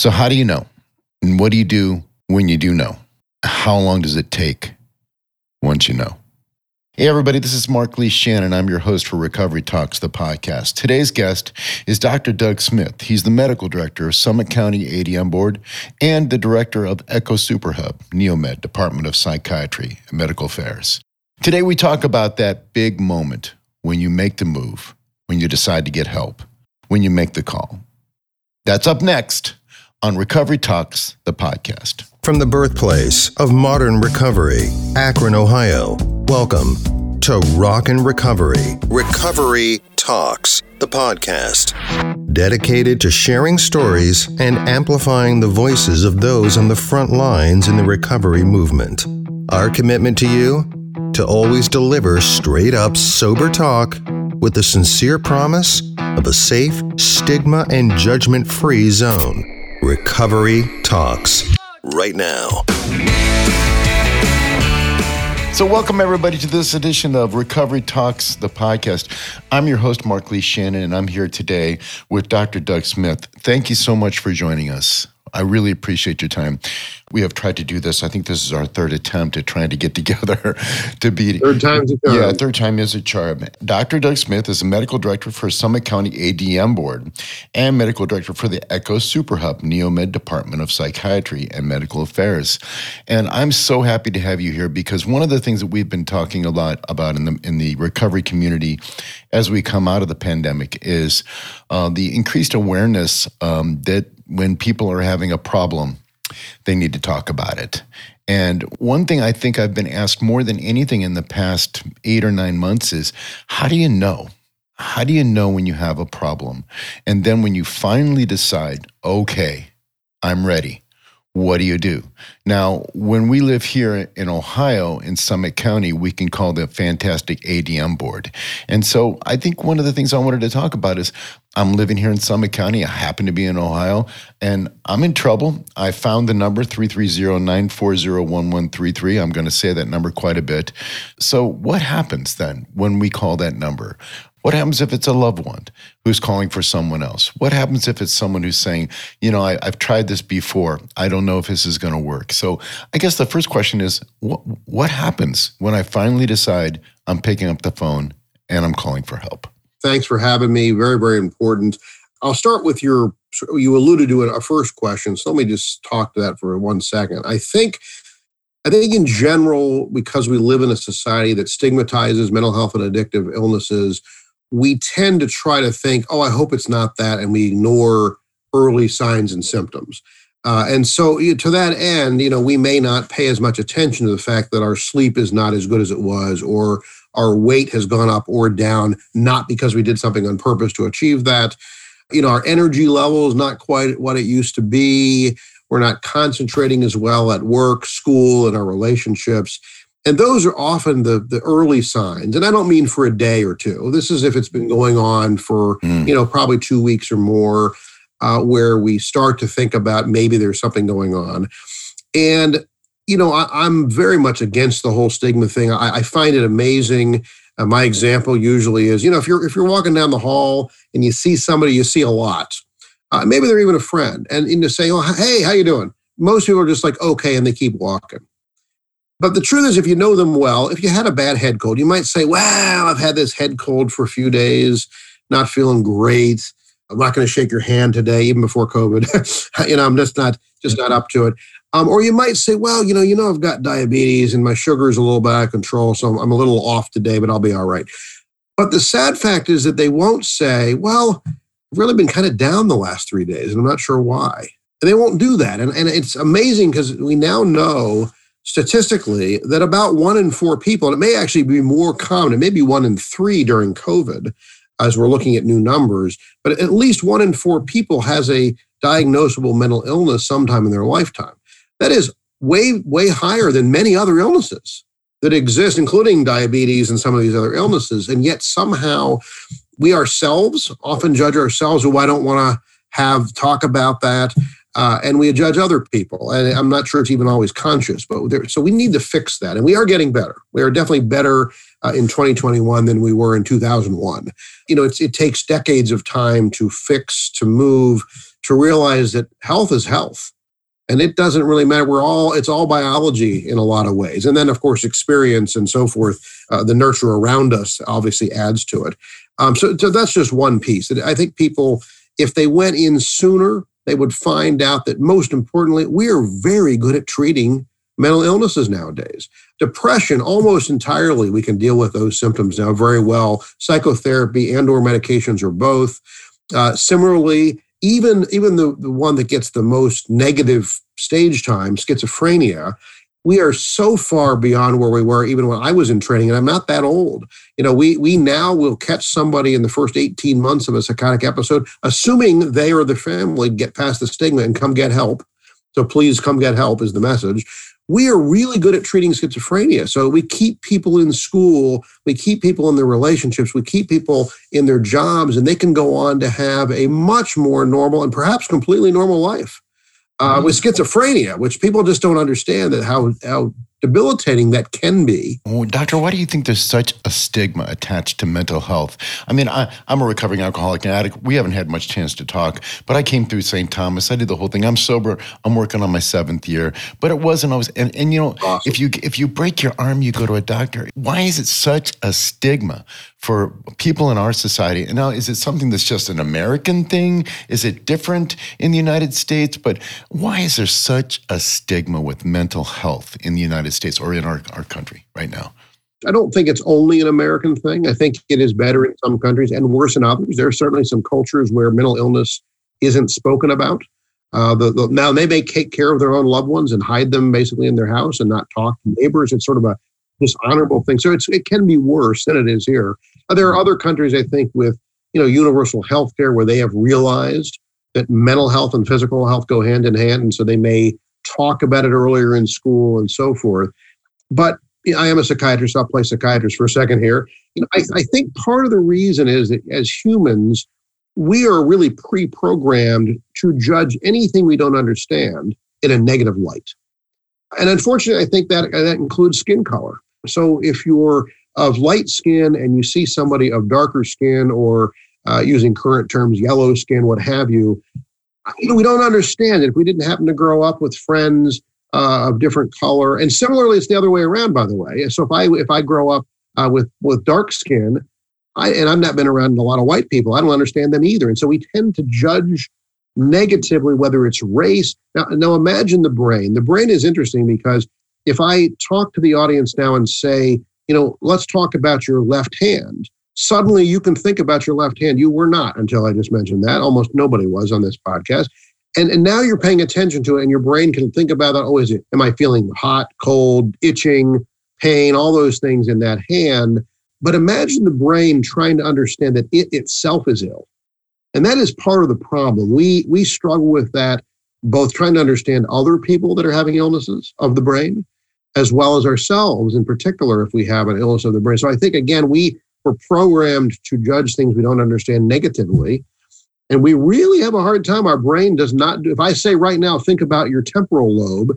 So, how do you know? And what do you do when you do know? How long does it take once you know? Hey, everybody, this is Mark Lee Shannon. I'm your host for Recovery Talks, the podcast. Today's guest is Dr. Doug Smith. He's the medical director of Summit County ADM Board and the director of Echo Super Hub, NeoMed, Department of Psychiatry and Medical Affairs. Today, we talk about that big moment when you make the move, when you decide to get help, when you make the call. That's up next on Recovery Talks, the podcast. From the birthplace of modern recovery, Akron, Ohio, welcome to Rock and Recovery. Recovery Talks, the podcast. Dedicated to sharing stories and amplifying the voices of those on the front lines in the recovery movement. Our commitment to you to always deliver straight up sober talk with the sincere promise of a safe, stigma, and judgment free zone. Recovery Talks. Right now. So, welcome everybody to this edition of Recovery Talks, the podcast. I'm your host, Mark Lee Shannon, and I'm here today with Dr. Doug Smith. Thank you so much for joining us. I really appreciate your time. We have tried to do this. I think this is our third attempt at trying to get together to be third time's a charm. Yeah, third time is a charm. Dr. Doug Smith is a medical director for Summit County ADM Board and medical director for the Echo Super Hub NeoMed Department of Psychiatry and Medical Affairs. And I'm so happy to have you here because one of the things that we've been talking a lot about in the in the recovery community as we come out of the pandemic is uh, the increased awareness um, that when people are having a problem, they need to talk about it. And one thing I think I've been asked more than anything in the past eight or nine months is how do you know? How do you know when you have a problem? And then when you finally decide, okay, I'm ready, what do you do? Now, when we live here in Ohio, in Summit County, we can call the fantastic ADM board. And so I think one of the things I wanted to talk about is I'm living here in Summit County. I happen to be in Ohio and I'm in trouble. I found the number 330 940 1133. I'm going to say that number quite a bit. So, what happens then when we call that number? What happens if it's a loved one who's calling for someone else? What happens if it's someone who's saying, you know, I, have tried this before. I don't know if this is going to work. So I guess the first question is what, what happens when I finally decide I'm picking up the phone and I'm calling for help? Thanks for having me. Very, very important. I'll start with your, you alluded to a first question. So let me just talk to that for one second. I think I think in general, because we live in a society that stigmatizes mental health and addictive illnesses, we tend to try to think, oh, I hope it's not that, and we ignore early signs and symptoms. Uh, and so, to that end, you know, we may not pay as much attention to the fact that our sleep is not as good as it was, or our weight has gone up or down, not because we did something on purpose to achieve that. You know, our energy level is not quite what it used to be. We're not concentrating as well at work, school, and our relationships. And those are often the, the early signs. And I don't mean for a day or two. This is if it's been going on for, mm. you know, probably two weeks or more, uh, where we start to think about maybe there's something going on. And, you know, I, am very much against the whole stigma thing. I, I find it amazing. Uh, my example usually is, you know, if you're if you're walking down the hall and you see somebody you see a lot, uh, maybe they're even a friend, and, and to say, oh, hey, how you doing? Most people are just like, okay, and they keep walking. But the truth is, if you know them well, if you had a bad head cold, you might say, Wow, I've had this head cold for a few days, not feeling great. I'm not going to shake your hand today, even before COVID. you know, I'm just not just not up to it. Um, or you might say, well, you know, you know, I've got diabetes and my sugar is a little bit out of control, so I'm, I'm a little off today, but I'll be all right. But the sad fact is that they won't say, well, I've really been kind of down the last three days, and I'm not sure why. And they won't do that. And, and it's amazing because we now know statistically that about one in four people, and it may actually be more common, it may be one in three during COVID as we're looking at new numbers, but at least one in four people has a diagnosable mental illness sometime in their lifetime. That is way, way higher than many other illnesses that exist, including diabetes and some of these other illnesses. And yet somehow we ourselves often judge ourselves, oh, I don't want to have talk about that uh, and we judge other people. And I'm not sure it's even always conscious, but there, so we need to fix that. And we are getting better. We are definitely better uh, in 2021 than we were in 2001. You know, it takes decades of time to fix, to move, to realize that health is health and it doesn't really matter. We're all it's all biology in a lot of ways. And then of course experience and so forth uh, the nurture around us obviously adds to it. Um, so, so that's just one piece. I think people if they went in sooner they would find out that most importantly we are very good at treating mental illnesses nowadays. Depression almost entirely we can deal with those symptoms now very well. Psychotherapy and or medications or both. Uh, similarly even even the, the one that gets the most negative stage time, schizophrenia, we are so far beyond where we were even when I was in training, and I'm not that old. You know, we we now will catch somebody in the first 18 months of a psychotic episode, assuming they or the family get past the stigma and come get help. So please come get help is the message we are really good at treating schizophrenia. So we keep people in school, we keep people in their relationships, we keep people in their jobs, and they can go on to have a much more normal and perhaps completely normal life. Uh, mm-hmm. with schizophrenia, which people just don't understand that how how debilitating that can be. Oh, doctor, why do you think there's such a stigma attached to mental health? I mean, I, am a recovering alcoholic and addict. We haven't had much chance to talk, but I came through St. Thomas. I did the whole thing. I'm sober. I'm working on my seventh year, but it wasn't always. And, and you know, awesome. if you if you break your arm, you go to a doctor. Why is it such a stigma for people in our society? And now, is it something that's just an American thing? Is it different in the United States? But why is there such a stigma with mental health in the United United States or in our, our country right now? I don't think it's only an American thing. I think it is better in some countries and worse in others. There are certainly some cultures where mental illness isn't spoken about. Uh, the, the, now they may take care of their own loved ones and hide them basically in their house and not talk to neighbors. It's sort of a dishonorable thing. So it can be worse than it is here. Uh, there are other countries, I think, with you know universal health care where they have realized that mental health and physical health go hand in hand, and so they may talk about it earlier in school and so forth. But you know, I am a psychiatrist. I'll play psychiatrist for a second here. You know, I, I think part of the reason is that as humans, we are really pre-programmed to judge anything we don't understand in a negative light. And unfortunately, I think that that includes skin color. So if you're of light skin and you see somebody of darker skin or uh, using current terms, yellow skin, what have you, we don't understand it if we didn't happen to grow up with friends uh, of different color. And similarly, it's the other way around, by the way. So if I if I grow up uh, with with dark skin, I and I've not been around a lot of white people, I don't understand them either. And so we tend to judge negatively whether it's race. Now, now imagine the brain. The brain is interesting because if I talk to the audience now and say, you know, let's talk about your left hand suddenly you can think about your left hand. You were not until I just mentioned that. Almost nobody was on this podcast. And, and now you're paying attention to it and your brain can think about that. Oh, is it, am I feeling hot, cold, itching, pain, all those things in that hand? But imagine the brain trying to understand that it itself is ill. And that is part of the problem. We, we struggle with that, both trying to understand other people that are having illnesses of the brain, as well as ourselves in particular, if we have an illness of the brain. So I think, again, we we're programmed to judge things we don't understand negatively. And we really have a hard time. Our brain does not, if I say right now, think about your temporal lobe,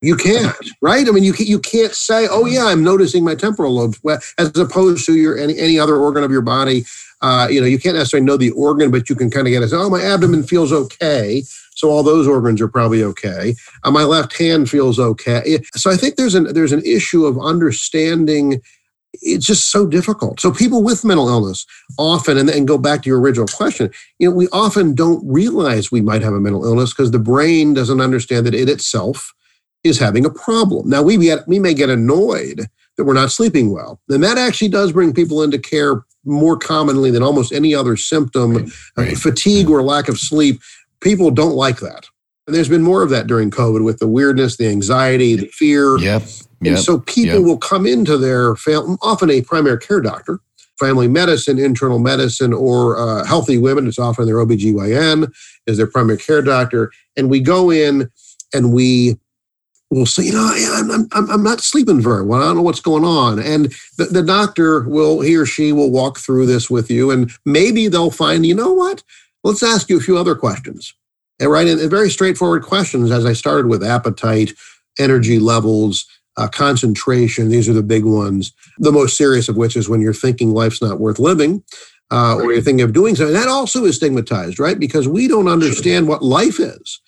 you can't, right? I mean, you, you can't say, oh, yeah, I'm noticing my temporal lobe, as opposed to your any, any other organ of your body. Uh, you know, you can't necessarily know the organ, but you can kind of get it. Oh, my abdomen feels okay. So all those organs are probably okay. Uh, my left hand feels okay. So I think there's an there's an issue of understanding it's just so difficult. So people with mental illness often, and then go back to your original question, you know, we often don't realize we might have a mental illness because the brain doesn't understand that it itself is having a problem. Now we get we may get annoyed that we're not sleeping well. and that actually does bring people into care more commonly than almost any other symptom, right. Right. fatigue or lack of sleep. People don't like that. And there's been more of that during COVID with the weirdness, the anxiety, the fear. Yep. Yep. And so people yep. will come into their fam- often a primary care doctor, family medicine, internal medicine, or uh, healthy women. It's often their OBGYN is their primary care doctor. And we go in and we will say, you know, I'm, I'm, I'm not sleeping very well. I don't know what's going on. And the, the doctor will, he or she will walk through this with you. And maybe they'll find, you know what? Let's ask you a few other questions. And right, and very straightforward questions, as I started with appetite, energy levels, uh, concentration. These are the big ones. The most serious of which is when you're thinking life's not worth living. uh, or you're thinking of doing something, that also is stigmatized, right? Because we don't understand what life is.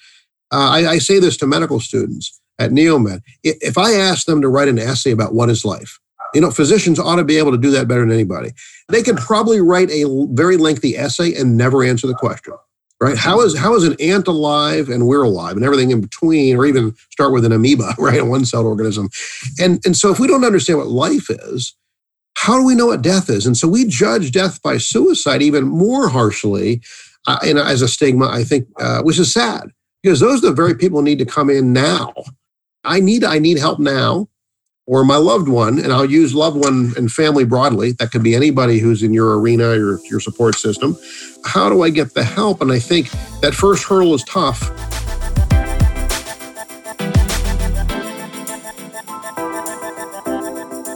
Uh, I, I say this to medical students at Neomed. If I ask them to write an essay about what is life, you know, physicians ought to be able to do that better than anybody. They could probably write a very lengthy essay and never answer the question right? How is how is an ant alive and we're alive and everything in between, or even start with an amoeba, right, a one-celled organism, and and so if we don't understand what life is, how do we know what death is? And so we judge death by suicide even more harshly, uh, and as a stigma, I think, uh, which is sad because those are the very people who need to come in now. I need I need help now or my loved one, and I'll use loved one and family broadly. That could be anybody who's in your arena or your support system. How do I get the help? And I think that first hurdle is tough.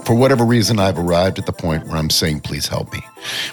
For whatever reason, I've arrived at the point where I'm saying, please help me,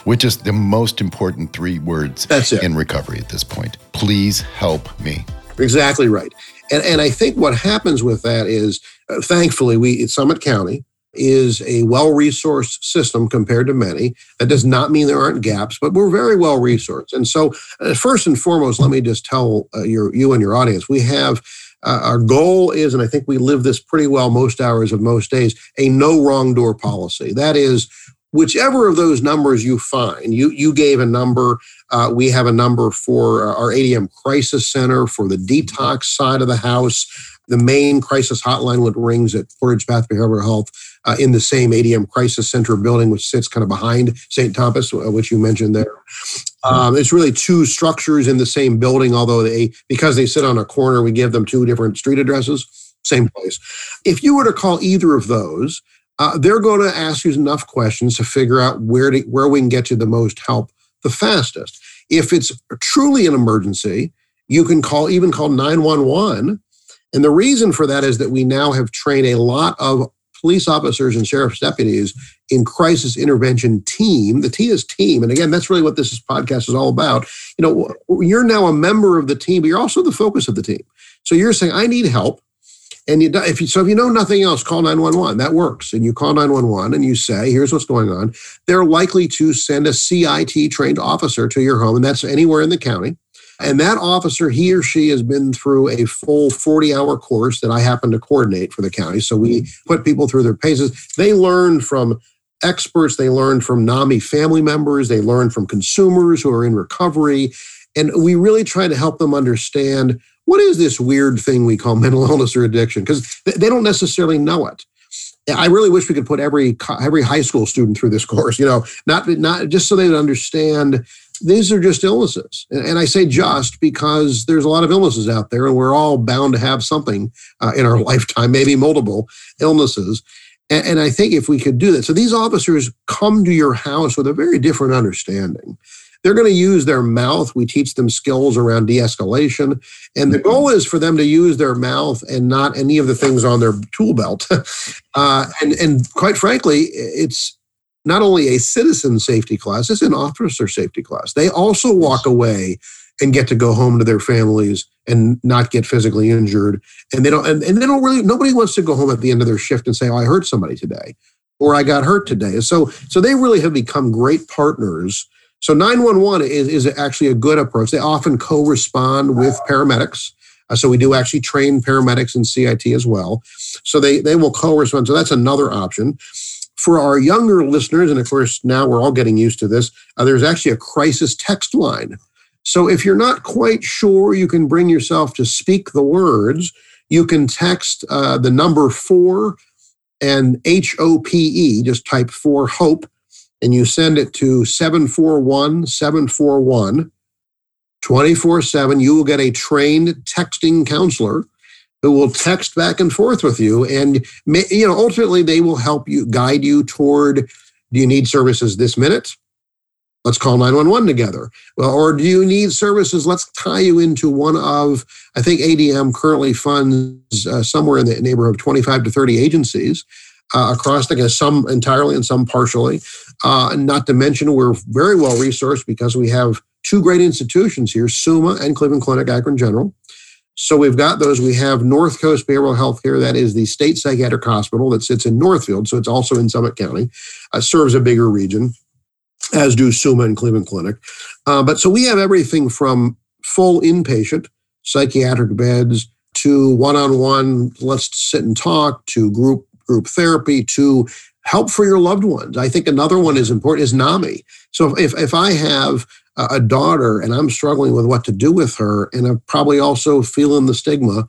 which is the most important three words in recovery at this point. Please help me. Exactly right. And, and I think what happens with that is, uh, thankfully, we at Summit County is a well resourced system compared to many. That does not mean there aren't gaps, but we're very well resourced. And so, uh, first and foremost, let me just tell uh, your, you and your audience we have. Uh, our goal is, and I think we live this pretty well most hours of most days, a no wrong door policy. That is, whichever of those numbers you find, you, you gave a number. Uh, we have a number for uh, our ADM Crisis Center for the detox side of the house. The main crisis hotline which rings at Portage Path Behavioral Health uh, in the same ADM Crisis Center building, which sits kind of behind St. Thomas, uh, which you mentioned there. Um, it's really two structures in the same building, although they, because they sit on a corner, we give them two different street addresses, same place. If you were to call either of those, uh, they're going to ask you enough questions to figure out where to, where we can get you the most help the fastest. If it's truly an emergency, you can call even call 911. And the reason for that is that we now have trained a lot of police officers and sheriff's deputies in crisis intervention team. The T is team. And again, that's really what this podcast is all about. You know, you're now a member of the team, but you're also the focus of the team. So you're saying, I need help. And you, if you, so if you know nothing else, call 911. That works. And you call 911 and you say, here's what's going on. They're likely to send a CIT trained officer to your home, and that's anywhere in the county. And that officer, he or she has been through a full 40 hour course that I happen to coordinate for the county. So we put people through their paces. They learn from experts, they learn from NAMI family members, they learn from consumers who are in recovery. And we really try to help them understand what is this weird thing we call mental illness or addiction? Because they don't necessarily know it. I really wish we could put every every high school student through this course. You know, not not just so they would understand these are just illnesses, and I say just because there's a lot of illnesses out there, and we're all bound to have something uh, in our lifetime, maybe multiple illnesses. And, and I think if we could do that, so these officers come to your house with a very different understanding. They're going to use their mouth. We teach them skills around de escalation. And the goal is for them to use their mouth and not any of the things on their tool belt. uh, and, and quite frankly, it's not only a citizen safety class, it's an officer safety class. They also walk away and get to go home to their families and not get physically injured. And they don't and, and they don't really nobody wants to go home at the end of their shift and say, Oh, I hurt somebody today or I got hurt today. So so they really have become great partners so 911 is, is actually a good approach. They often co-respond with paramedics. Uh, so we do actually train paramedics in CIT as well. So they, they will co-respond. So that's another option. For our younger listeners, and of course now we're all getting used to this, uh, there's actually a crisis text line. So if you're not quite sure you can bring yourself to speak the words, you can text uh, the number four and H O P E, just type four hope and you send it to 741 741 24 7, you will get a trained texting counselor who will text back and forth with you. And, you know, ultimately, they will help you, guide you toward do you need services this minute? Let's call 911 together. Well, or do you need services? Let's tie you into one of, I think ADM currently funds uh, somewhere in the neighborhood of 25 to 30 agencies uh, across the some entirely and some partially. Uh, not to mention, we're very well resourced because we have two great institutions here, Summa and Cleveland Clinic Akron General. So we've got those. We have North Coast Behavioral Health Care, that is the state psychiatric hospital that sits in Northfield. So it's also in Summit County, uh, serves a bigger region. as do Summa and Cleveland Clinic. Uh, but so we have everything from full inpatient psychiatric beds to one-on-one let's sit and talk to group group therapy to help for your loved ones. I think another one is important is NAMI. So if, if I have a daughter and I'm struggling with what to do with her, and I'm probably also feeling the stigma,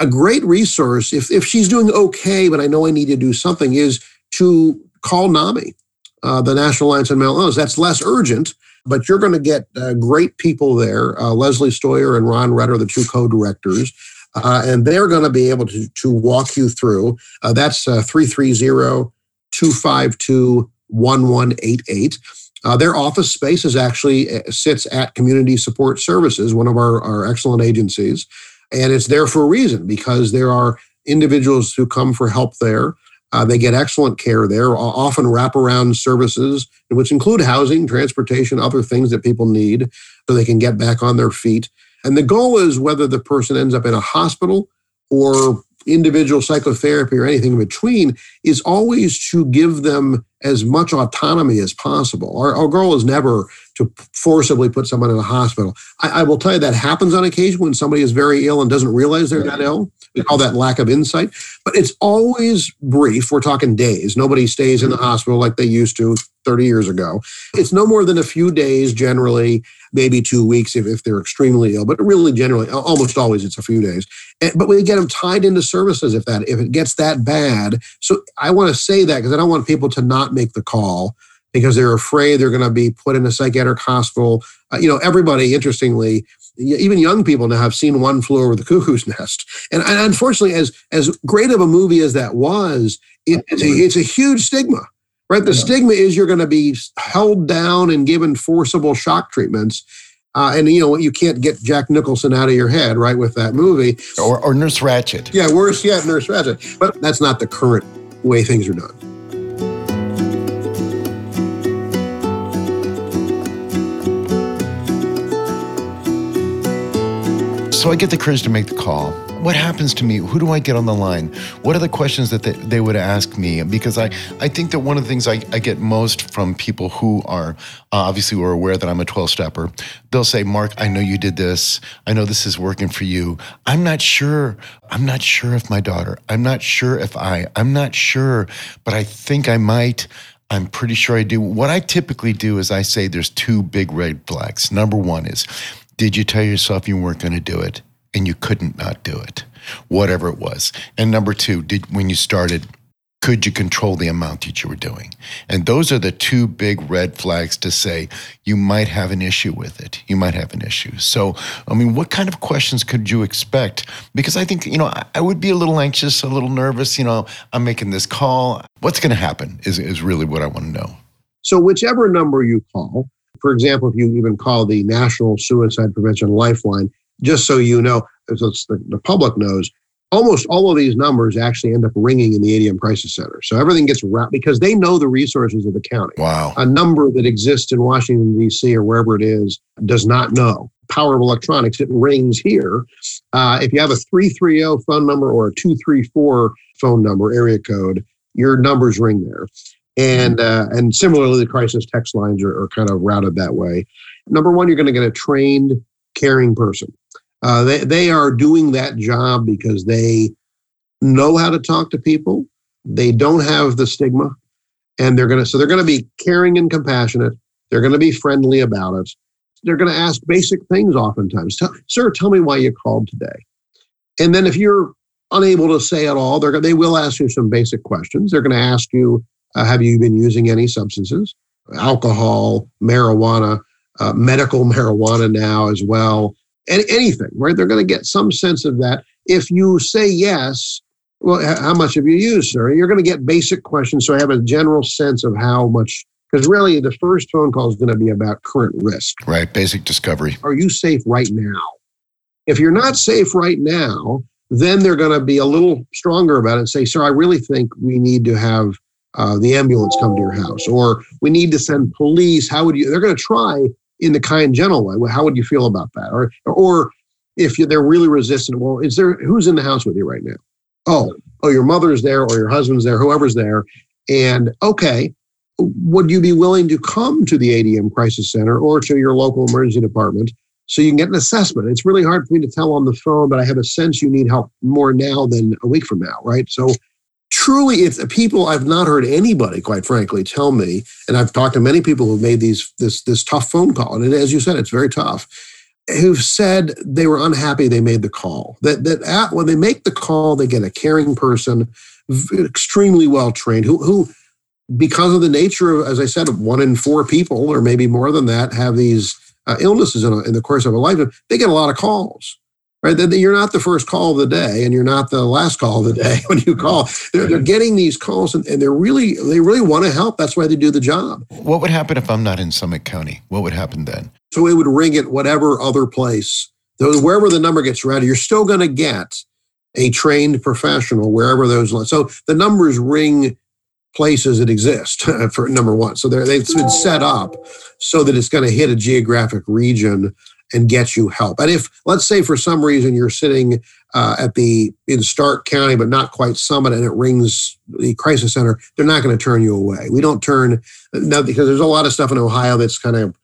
a great resource, if, if she's doing okay, but I know I need to do something, is to call NAMI, uh, the National Alliance on Mental Illness. That's less urgent, but you're going to get uh, great people there. Uh, Leslie Stoyer and Ron Redd are the two co-directors. Uh, and they're going to be able to, to walk you through. Uh, that's uh, 330 252 1188. Uh, their office space is actually uh, sits at Community Support Services, one of our, our excellent agencies. And it's there for a reason because there are individuals who come for help there. Uh, they get excellent care there, often wraparound services, which include housing, transportation, other things that people need so they can get back on their feet. And the goal is whether the person ends up in a hospital or individual psychotherapy or anything in between is always to give them as much autonomy as possible. Our, our goal is never to forcibly put someone in a hospital. I, I, will tell you that happens on occasion when somebody is very ill and doesn't realize they're that ill. We call that lack of insight, but it's always brief. We're talking days. Nobody stays in the hospital like they used to 30 years ago. It's no more than a few days generally, maybe two weeks if, if they're extremely ill, but really generally, almost always it's a few days. And, but we get them tied into services if that, if it gets that bad. So I want to say that because I don't want people to not make the call because they're afraid they're going to be put in a psychiatric hospital. Uh, you know, everybody, interestingly, even young people now have seen One Flew Over the Cuckoo's Nest, and, and unfortunately, as as great of a movie as that was, it, it's, a, it's a huge stigma. Right, the yeah. stigma is you're going to be held down and given forcible shock treatments, uh, and you know you can't get Jack Nicholson out of your head, right, with that movie. Or, or Nurse Ratched. Yeah, worse yet, Nurse Ratched. But that's not the current way things are done. So I get the courage to make the call. What happens to me? Who do I get on the line? What are the questions that they, they would ask me? Because I, I think that one of the things I, I get most from people who are uh, obviously who are aware that I'm a 12 stepper, they'll say, Mark, I know you did this. I know this is working for you. I'm not sure. I'm not sure if my daughter, I'm not sure if I, I'm not sure, but I think I might. I'm pretty sure I do. What I typically do is I say there's two big red flags. Number one is did you tell yourself you weren't going to do it and you couldn't not do it? Whatever it was. And number two, did when you started, could you control the amount that you were doing? And those are the two big red flags to say you might have an issue with it. You might have an issue. So, I mean, what kind of questions could you expect? Because I think, you know, I would be a little anxious, a little nervous. You know, I'm making this call. What's going to happen is, is really what I want to know. So, whichever number you call, for example, if you even call the National Suicide Prevention Lifeline, just so you know, as the, the public knows, almost all of these numbers actually end up ringing in the ADM Crisis Center. So everything gets wrapped because they know the resources of the county. Wow. A number that exists in Washington, D.C. or wherever it is does not know. Power of electronics, it rings here. Uh, if you have a 330 phone number or a 234 phone number, area code, your numbers ring there. And uh, and similarly, the crisis text lines are, are kind of routed that way. Number one, you're going to get a trained, caring person. Uh, they they are doing that job because they know how to talk to people. They don't have the stigma, and they're going to so they're going to be caring and compassionate. They're going to be friendly about it. They're going to ask basic things oftentimes. Sir, tell me why you called today. And then if you're unable to say it all, they're they will ask you some basic questions. They're going to ask you uh, have you been using any substances? Alcohol, marijuana, uh, medical marijuana now as well. Any, anything, right? They're going to get some sense of that. If you say yes, well, how much have you used, sir? You're going to get basic questions, so I have a general sense of how much. Because really, the first phone call is going to be about current risk. Right, basic discovery. Are you safe right now? If you're not safe right now, then they're going to be a little stronger about it and say, sir, I really think we need to have uh, the ambulance come to your house, or we need to send police. How would you? They're going to try in the kind, gentle way. Well, How would you feel about that? Or, or if they're really resistant, well, is there who's in the house with you right now? Oh, oh, your mother's there, or your husband's there, whoever's there, and okay, would you be willing to come to the ADM crisis center or to your local emergency department so you can get an assessment? It's really hard for me to tell on the phone, but I have a sense you need help more now than a week from now, right? So truly, it's people I've not heard anybody, quite frankly, tell me, and I've talked to many people who've made these this this tough phone call, and as you said, it's very tough. Who've said they were unhappy they made the call. That that at, when they make the call, they get a caring person, extremely well trained, who who because of the nature of, as I said, one in four people, or maybe more than that, have these uh, illnesses in, a, in, the course of a lifetime. They get a lot of calls, right? That you're not the first call of the day, and you're not the last call of the day when you call. They're, they're getting these calls, and, and they're really they really want to help. That's why they do the job. What would happen if I'm not in Summit County? What would happen then? So it would ring at whatever other place, wherever the number gets routed. You're still going to get a trained professional wherever those. So the numbers ring places that exist for number one. So they've been set up so that it's going to hit a geographic region and get you help. And if, let's say, for some reason you're sitting uh, at the in Stark County, but not quite Summit, and it rings the crisis center, they're not going to turn you away. We don't turn now because there's a lot of stuff in Ohio that's kind of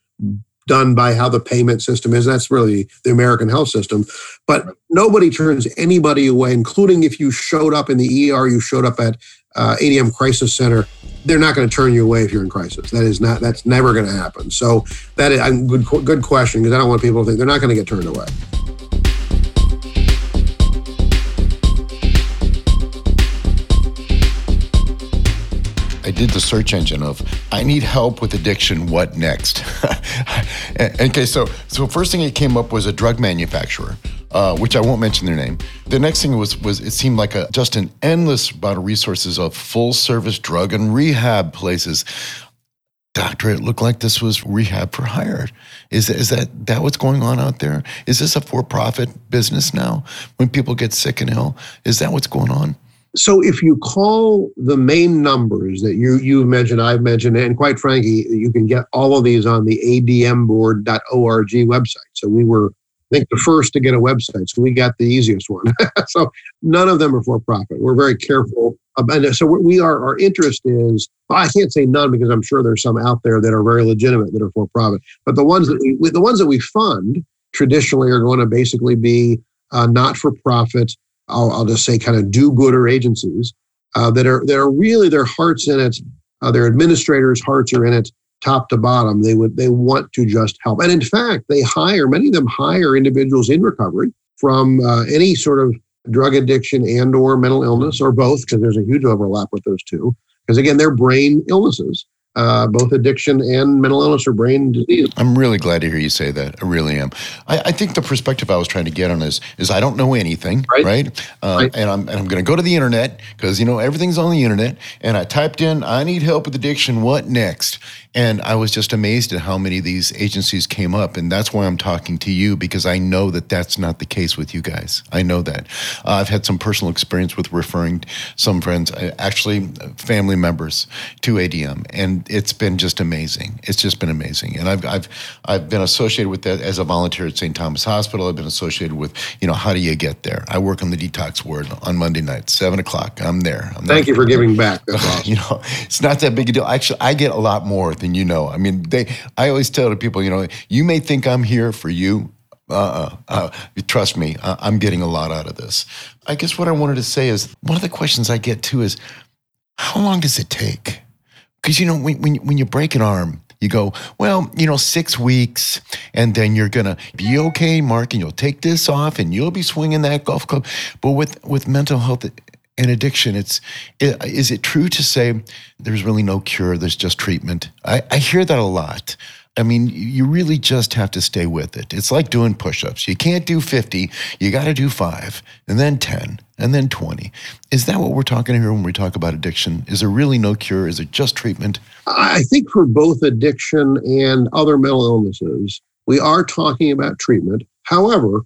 done by how the payment system is. That's really the American health system. But nobody turns anybody away, including if you showed up in the ER, you showed up at uh, ADM Crisis Center. They're not going to turn you away if you're in crisis. That is not. That's never going to happen. So that is a good good question because I don't want people to think they're not going to get turned away. Did the search engine of I need help with addiction. What next? okay, so so first thing it came up was a drug manufacturer, uh, which I won't mention their name. The next thing was was it seemed like a just an endless amount of resources of full service drug and rehab places. Doctor, it looked like this was rehab for hire. Is, is that, that what's going on out there? Is this a for profit business now when people get sick and ill? Is that what's going on? So if you call the main numbers that you you mentioned, I've mentioned, and quite frankly, you can get all of these on the admboard.org website. So we were, I think, the first to get a website, so we got the easiest one. so none of them are for profit. We're very careful, and so we are. Our interest is I can't say none because I'm sure there's some out there that are very legitimate that are for profit. But the ones that we the ones that we fund traditionally are going to basically be uh, not for profit I'll, I'll just say kind of do-gooder agencies uh, that are that are really their hearts in it, uh, their administrators' hearts are in it, top to bottom. They would they want to just help, and in fact, they hire many of them hire individuals in recovery from uh, any sort of drug addiction and or mental illness or both, because there's a huge overlap with those two. Because again, they're brain illnesses uh, both addiction and mental illness or brain disease. I'm really glad to hear you say that. I really am. I, I think the perspective I was trying to get on is is I don't know anything, right? right? Um, right. And I'm and I'm going to go to the internet because you know everything's on the internet. And I typed in I need help with addiction. What next? And I was just amazed at how many of these agencies came up. And that's why I'm talking to you because I know that that's not the case with you guys. I know that. Uh, I've had some personal experience with referring some friends, uh, actually family members, to ADM. And it's been just amazing. It's just been amazing. And I've, I've, I've been associated with that as a volunteer at St. Thomas Hospital. I've been associated with, you know, how do you get there? I work on the detox ward on Monday night, seven o'clock. I'm there. I'm Thank you for giving back. Awesome. you know, it's not that big a deal. Actually, I get a lot more than you know. I mean, they. I always tell the people, you know, you may think I'm here for you. Uh, uh, trust me, I'm getting a lot out of this. I guess what I wanted to say is one of the questions I get too is, how long does it take? Because you know, when when when you break an arm, you go, well, you know, six weeks, and then you're gonna be okay, Mark, and you'll take this off, and you'll be swinging that golf club. But with with mental health, and addiction it's is it true to say there's really no cure there's just treatment I, I, hear that a lot i mean you really just have to stay with it. It's like doing push-ups. You can't do 50 you got to do 5 and then 10 and then 20 is that what we're talking here when we talk about addiction? Is there really no cure? Is it just treatment? I think for both addiction and other mental illnesses we are talking about treatment. However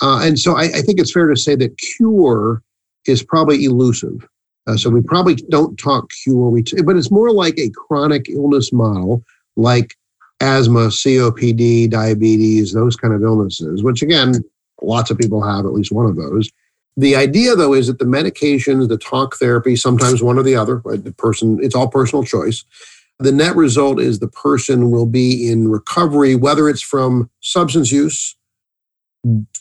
uh, and so I, I think it's fair to say that cure is probably elusive. Uh, so we probably don't talk cure, we t- but it's more like a chronic illness model, like asthma, COPD, diabetes, those kind of illnesses, which again, lots of people have at least one of those. The idea, though, is that the medications, the talk therapy, sometimes one or the other, the person, it's all personal choice. The net result is the person will be in recovery, whether it's from substance use,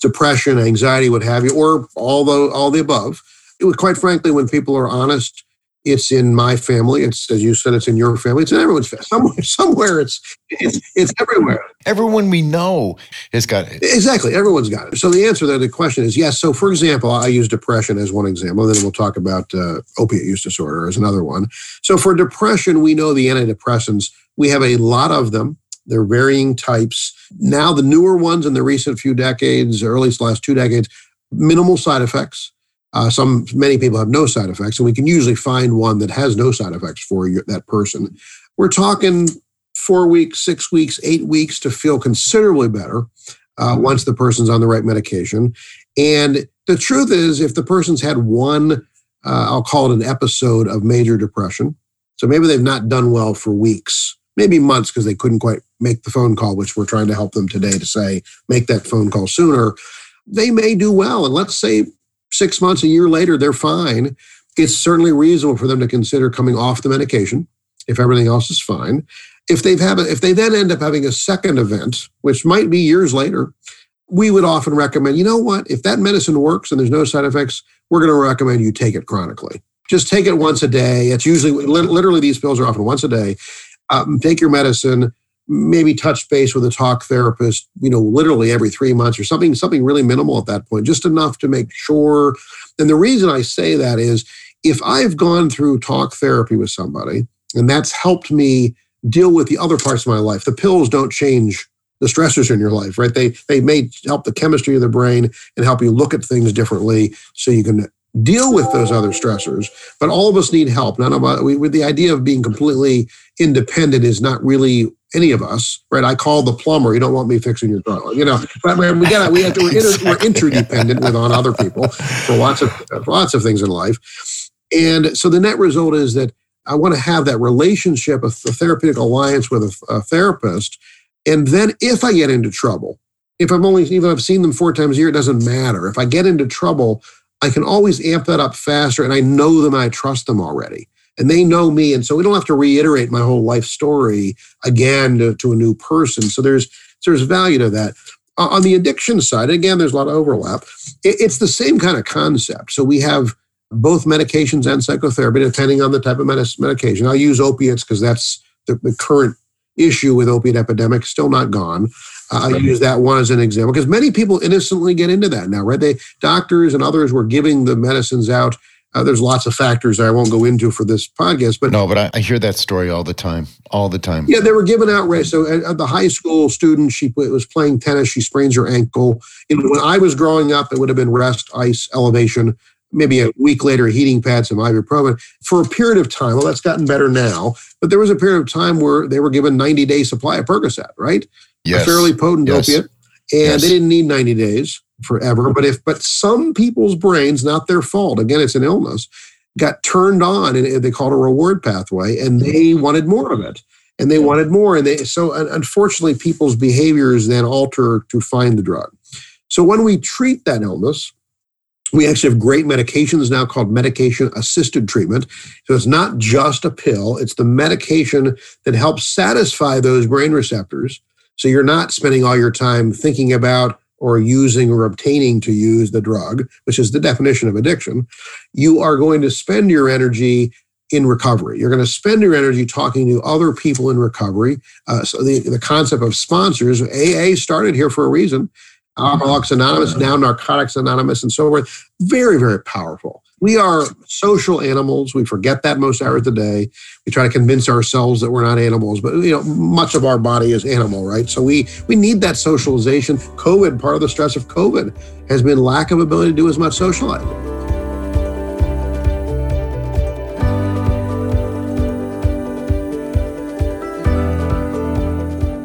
depression, anxiety, what have you, or all the all the above. It, quite frankly, when people are honest it's in my family. It's as you said, it's in your family. It's in everyone's family. Somewhere, somewhere it's it's it's everywhere. Everyone we know has got it. Exactly, everyone's got it. So the answer to the question is yes. So for example, I use depression as one example, and then we'll talk about uh, opiate use disorder as another one. So for depression, we know the antidepressants. We have a lot of them. They're varying types. Now the newer ones in the recent few decades, or at least last two decades, minimal side effects uh, some many people have no side effects, and we can usually find one that has no side effects for that person. We're talking four weeks, six weeks, eight weeks to feel considerably better uh, once the person's on the right medication. And the truth is, if the person's had one, uh, I'll call it an episode of major depression, so maybe they've not done well for weeks, maybe months because they couldn't quite make the phone call, which we're trying to help them today to say, make that phone call sooner. They may do well. And let's say six months, a year later, they're fine. It's certainly reasonable for them to consider coming off the medication if everything else is fine. If they've have if they then end up having a second event, which might be years later, we would often recommend, you know what, if that medicine works and there's no side effects, we're going to recommend you take it chronically. Just take it once a day. It's usually literally these pills are often once a day. Um, take your medicine maybe touch base with a talk therapist, you know, literally every three months or something, something really minimal at that point, just enough to make sure. And the reason I say that is if I've gone through talk therapy with somebody and that's helped me deal with the other parts of my life, the pills don't change the stressors in your life, right? They they may help the chemistry of the brain and help you look at things differently so you can deal with those other stressors. But all of us need help. None of us, we, with the idea of being completely independent is not really any of us, right? I call the plumber. You don't want me fixing your toilet, you know. But we got we have to, we're, inter, we're interdependent with on other people for lots of for lots of things in life. And so the net result is that I want to have that relationship, a, a therapeutic alliance with a, a therapist. And then if I get into trouble, if I'm only even if I've seen them four times a year, it doesn't matter. If I get into trouble, I can always amp that up faster, and I know them, I trust them already and they know me. And so we don't have to reiterate my whole life story again to, to a new person. So there's, there's value to that. Uh, on the addiction side, again, there's a lot of overlap. It, it's the same kind of concept. So we have both medications and psychotherapy, depending on the type of medication. I'll use opiates because that's the, the, current issue with opiate epidemic, still not gone. Uh, I use that one as an example because many people innocently get into that now, right? They doctors and others were giving the medicines out uh, there's lots of factors I won't go into for this podcast, but no, but I, I, hear that story all the time, all the time. Yeah, they were giving out race. So at, at the high school student, she was playing tennis. She sprains her ankle. Know, when I was growing up, it would have been rest, ice, elevation. Maybe a week later, heating pads, some ibuprofen for a period of time. Well, that's gotten better now, but there was a period of time where they were given 90 day supply of Percocet, right? Yes. A fairly potent yes. opiate, and yes. they didn't need 90 days forever. But if but some people's brains, not their fault, again, it's an illness, got turned on and they called a reward pathway, and they wanted more of it. And they wanted more. And they so unfortunately people's behaviors then alter to find the drug. So when we treat that illness, we actually have great medications now called medication assisted treatment. So it's not just a pill, it's the medication that helps satisfy those brain receptors. So you're not spending all your time thinking about or using or obtaining to use the drug, which is the definition of addiction, you are going to spend your energy in recovery. You're going to spend your energy talking to other people in recovery. Uh, so the, the concept of sponsors, AA started here for a reason. Alcoholics Anonymous, now Narcotics Anonymous, and so forth. Very, very powerful. We are social animals. We forget that most hours of the day. We try to convince ourselves that we're not animals, but you know, much of our body is animal, right? So we we need that socialization. COVID, part of the stress of COVID has been lack of ability to do as much socializing.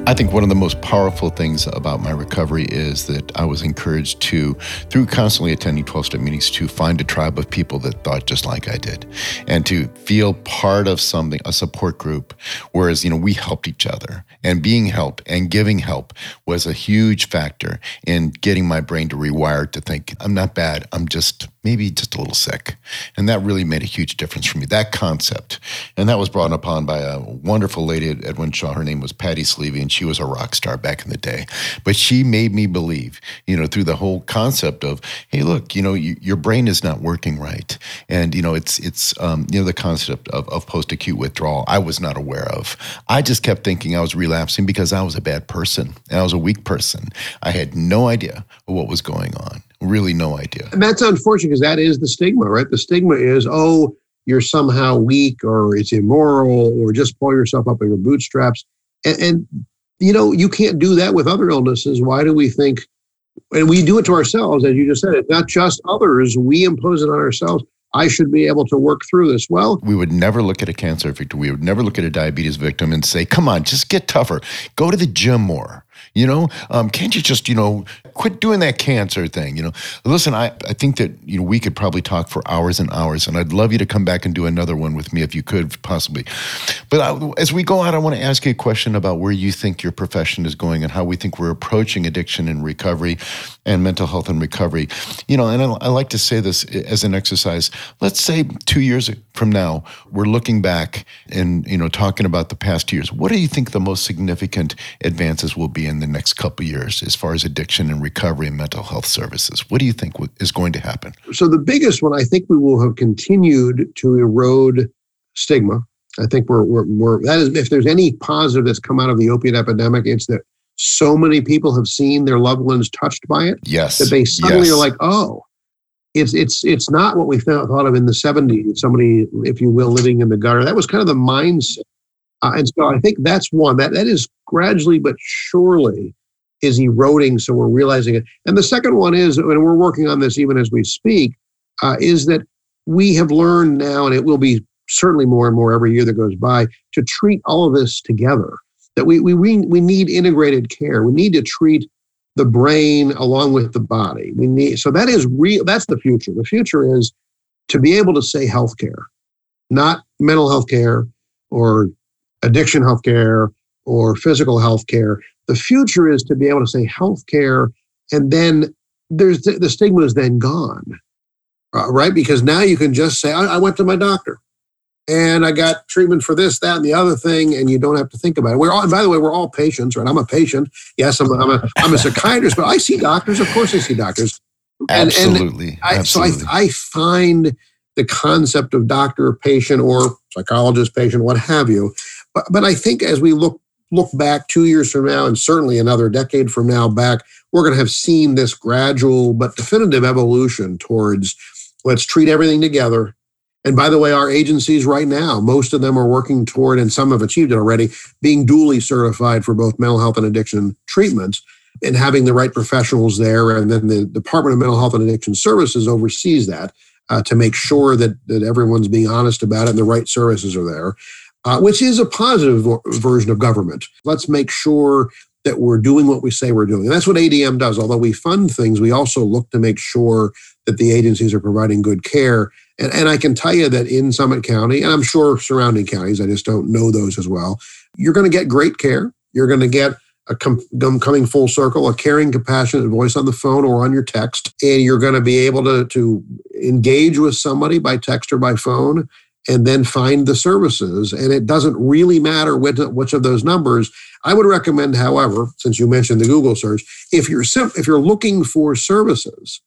I think one of the most powerful things about my recovery is that I was encouraged to, through constantly attending 12 step meetings, to find a tribe of people that thought just like I did and to feel part of something, a support group. Whereas, you know, we helped each other and being helped and giving help was a huge factor in getting my brain to rewire to think, I'm not bad, I'm just maybe just a little sick. And that really made a huge difference for me, that concept. And that was brought upon by a wonderful lady at Edwin Shaw. Her name was Patty Sleevey, and she was a rock star back in the day. But she made me believe, you know, through the whole concept of, hey, look, you know, you, your brain is not working right. And, you know, it's, it's um, you know, the concept of, of post acute withdrawal, I was not aware of. I just kept thinking I was relapsing because I was a bad person and I was a weak person. I had no idea what was going on really no idea. And that's unfortunate because that is the stigma, right? The stigma is, oh, you're somehow weak or it's immoral or just pull yourself up by your bootstraps. And, and, you know, you can't do that with other illnesses. Why do we think, and we do it to ourselves, as you just said, it's not just others, we impose it on ourselves. I should be able to work through this. Well, we would never look at a cancer victim. We would never look at a diabetes victim and say, come on, just get tougher. Go to the gym more. You know, um, can't you just, you know, quit doing that cancer thing? You know, listen, I, I think that, you know, we could probably talk for hours and hours, and I'd love you to come back and do another one with me if you could possibly. But I, as we go out, I want to ask you a question about where you think your profession is going and how we think we're approaching addiction and recovery and mental health and recovery. You know, and I, I like to say this as an exercise. Let's say two years from now, we're looking back and, you know, talking about the past years. What do you think the most significant advances will be in the next couple years as far as addiction and recovery and mental health services? What do you think is going to happen? So, the biggest one, I think we will have continued to erode stigma. I think we're, we're, we're that is, if there's any positive that's come out of the opiate epidemic, it's that so many people have seen their loved ones touched by it. Yes. That they suddenly yes. are like, oh, it's it's it's not what we thought of in the 70s somebody if you will living in the gutter that was kind of the mindset uh, and so I think that's one that that is gradually but surely is eroding. So we're realizing it. And the second one is, and we're working on this even as we speak, uh, is that we have learned now, and it will be certainly more and more every year that goes by, to treat all of this together. That we we we we need integrated care. We need to treat the brain along with the body. We need so that is real. That's the future. The future is to be able to say healthcare, not mental health care or addiction healthcare or physical healthcare. The future is to be able to say healthcare, and then there's the, the stigma is then gone, uh, right? Because now you can just say, I, I went to my doctor and I got treatment for this, that, and the other thing, and you don't have to think about it. We're all, by the way, we're all patients, right? I'm a patient. Yes, I'm a, I'm a, I'm a psychiatrist, but I see doctors. Of course, I see doctors. And, Absolutely. And I, Absolutely. So I, I find the concept of doctor, patient, or psychologist, patient, what have you, but, but I think as we look look back two years from now, and certainly another decade from now back, we're going to have seen this gradual but definitive evolution towards let's treat everything together. And by the way, our agencies right now, most of them are working toward, and some have achieved it already, being duly certified for both mental health and addiction treatments and having the right professionals there. And then the Department of Mental Health and Addiction Services oversees that uh, to make sure that, that everyone's being honest about it and the right services are there uh, which is a positive version of government. Let's make sure that we're doing what we say we're doing. And that's what ADM does. Although we fund things, we also look to make sure that the agencies are providing good care. And, and I can tell you that in Summit County, and I'm sure surrounding counties, I just don't know those as well, you're going to get great care. You're going to get a com- coming full circle, a caring, compassionate voice on the phone or on your text. And you're going to be able to, to engage with somebody by text or by phone and then find the services. And it doesn't really matter which, of those numbers. I would recommend, however, since you mentioned the Google search, if you're sim- if you're looking for services,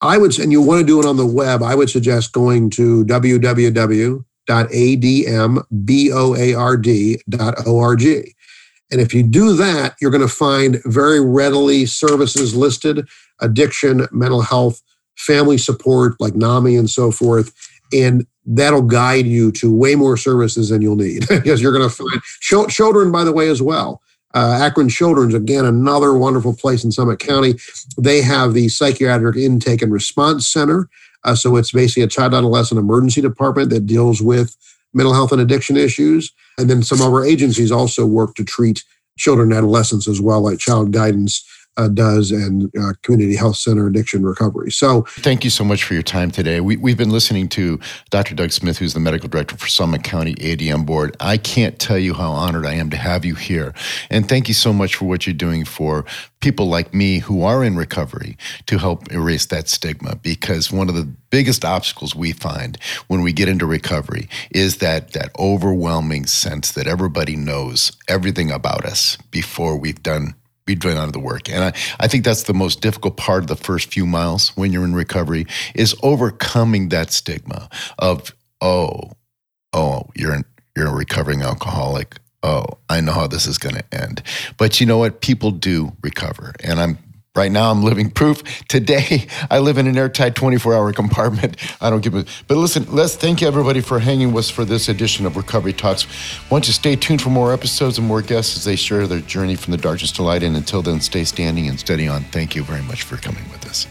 I would and you want to do it on the web, I would suggest going to www.admboard.org. And if you do that, you're going to find very readily services listed addiction, mental health, family support like NAMI and so forth. And that'll guide you to way more services than you'll need because you're going to find children, by the way, as well. Uh, Akron Children's, again, another wonderful place in Summit County. They have the Psychiatric Intake and Response Center. Uh, so it's basically a child adolescent emergency department that deals with mental health and addiction issues. And then some of our agencies also work to treat children and adolescents as well, like child guidance uh, does and uh, community health center addiction recovery. So, thank you so much for your time today. We, we've been listening to Dr. Doug Smith, who's the medical director for Summit County ADM Board. I can't tell you how honored I am to have you here. And thank you so much for what you're doing for people like me who are in recovery to help erase that stigma because one of the biggest obstacles we find when we get into recovery is that that overwhelming sense that everybody knows everything about us before we've done doing out of the work. And I, I think that's the most difficult part of the first few miles when you're in recovery is overcoming that stigma of, oh, oh, you're you're a recovering alcoholic. Oh, I know how this is going to end. But you know what? People do recover. And I'm Right now, I'm living proof. Today, I live in an airtight 24 hour compartment. I don't give a. But listen, let's thank everybody for hanging with us for this edition of Recovery Talks. Want to stay tuned for more episodes and more guests as they share their journey from the darkness to light. And until then, stay standing and steady on. Thank you very much for coming with us.